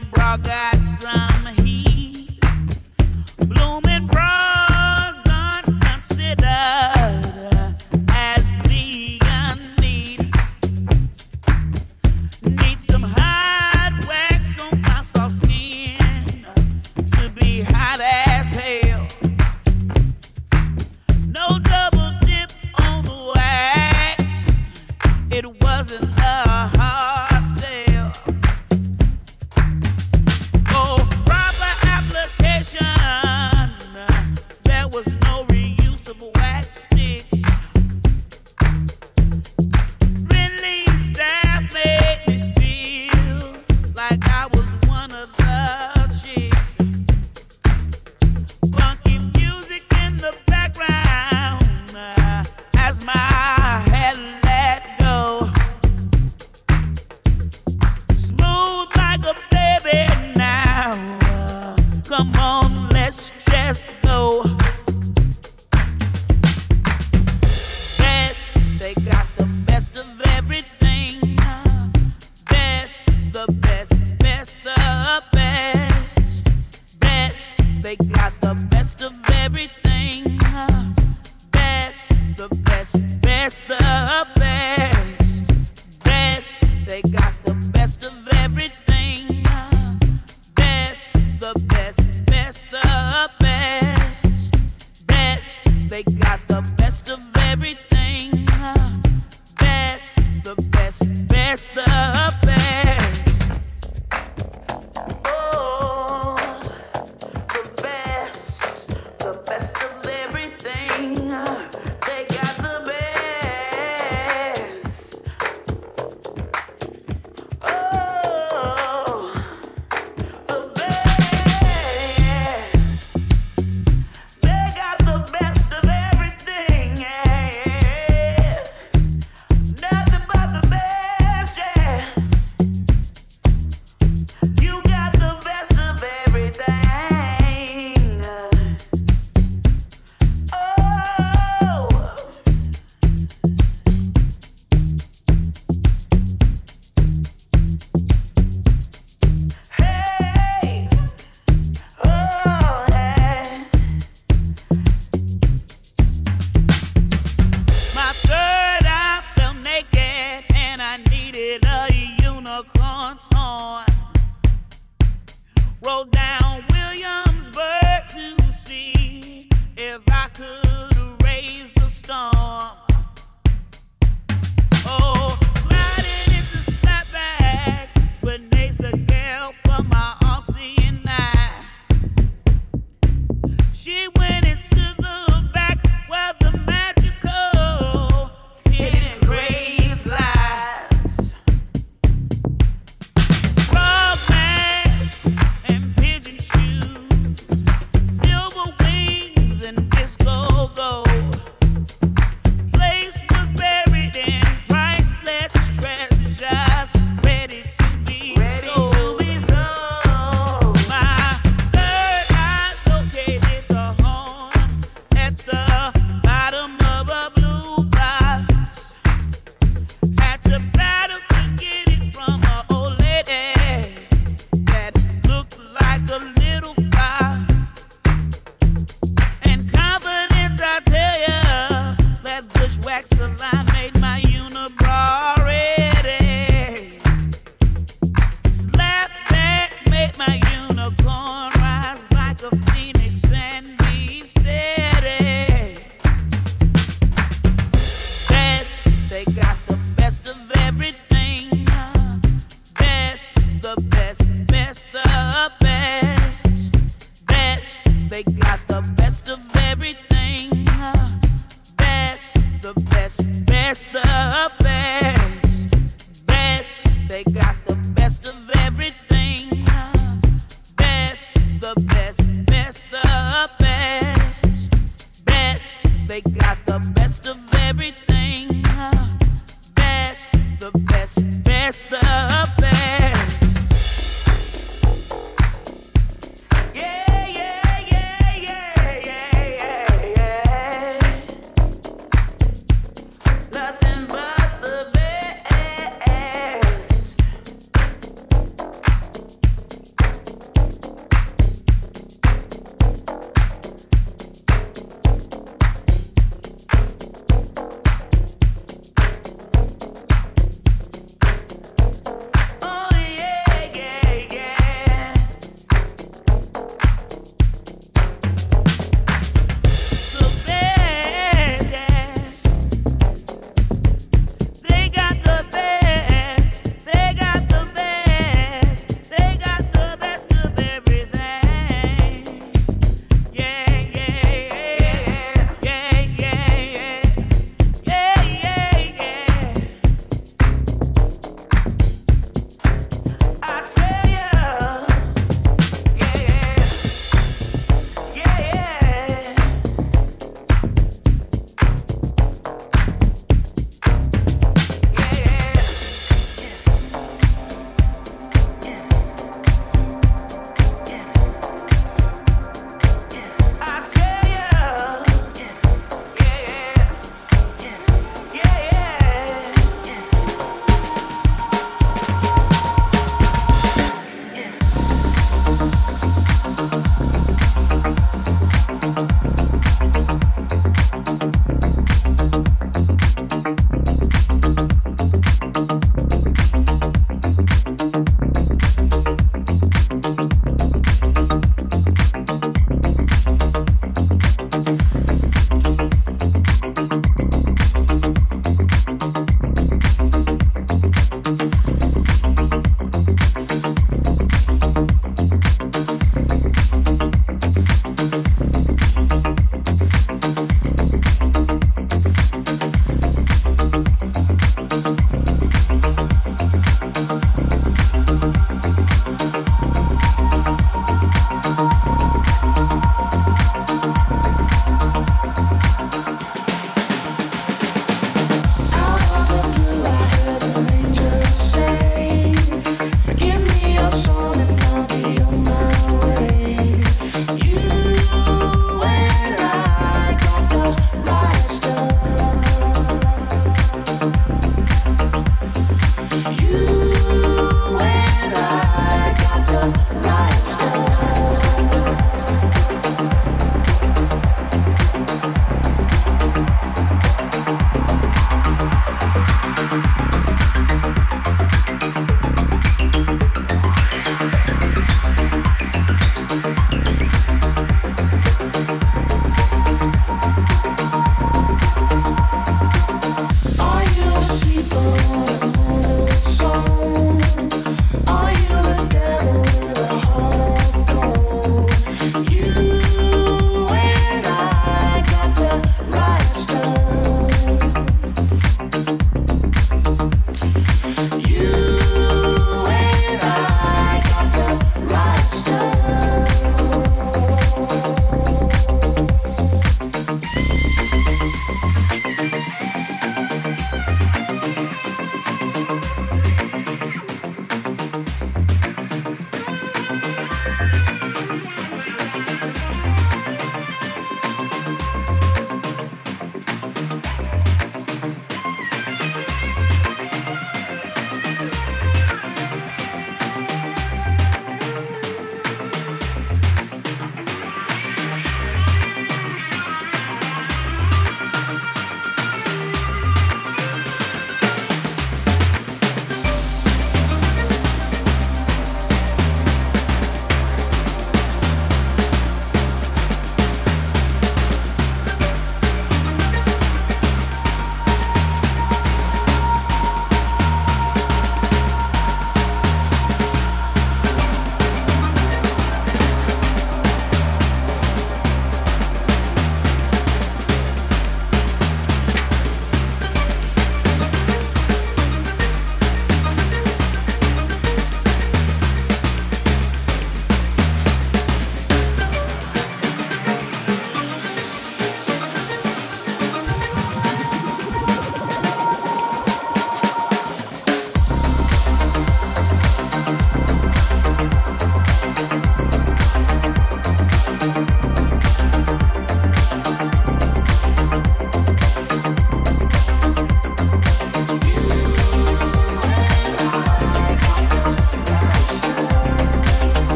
brother.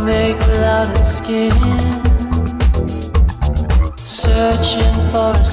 Snake without its skin, searching for a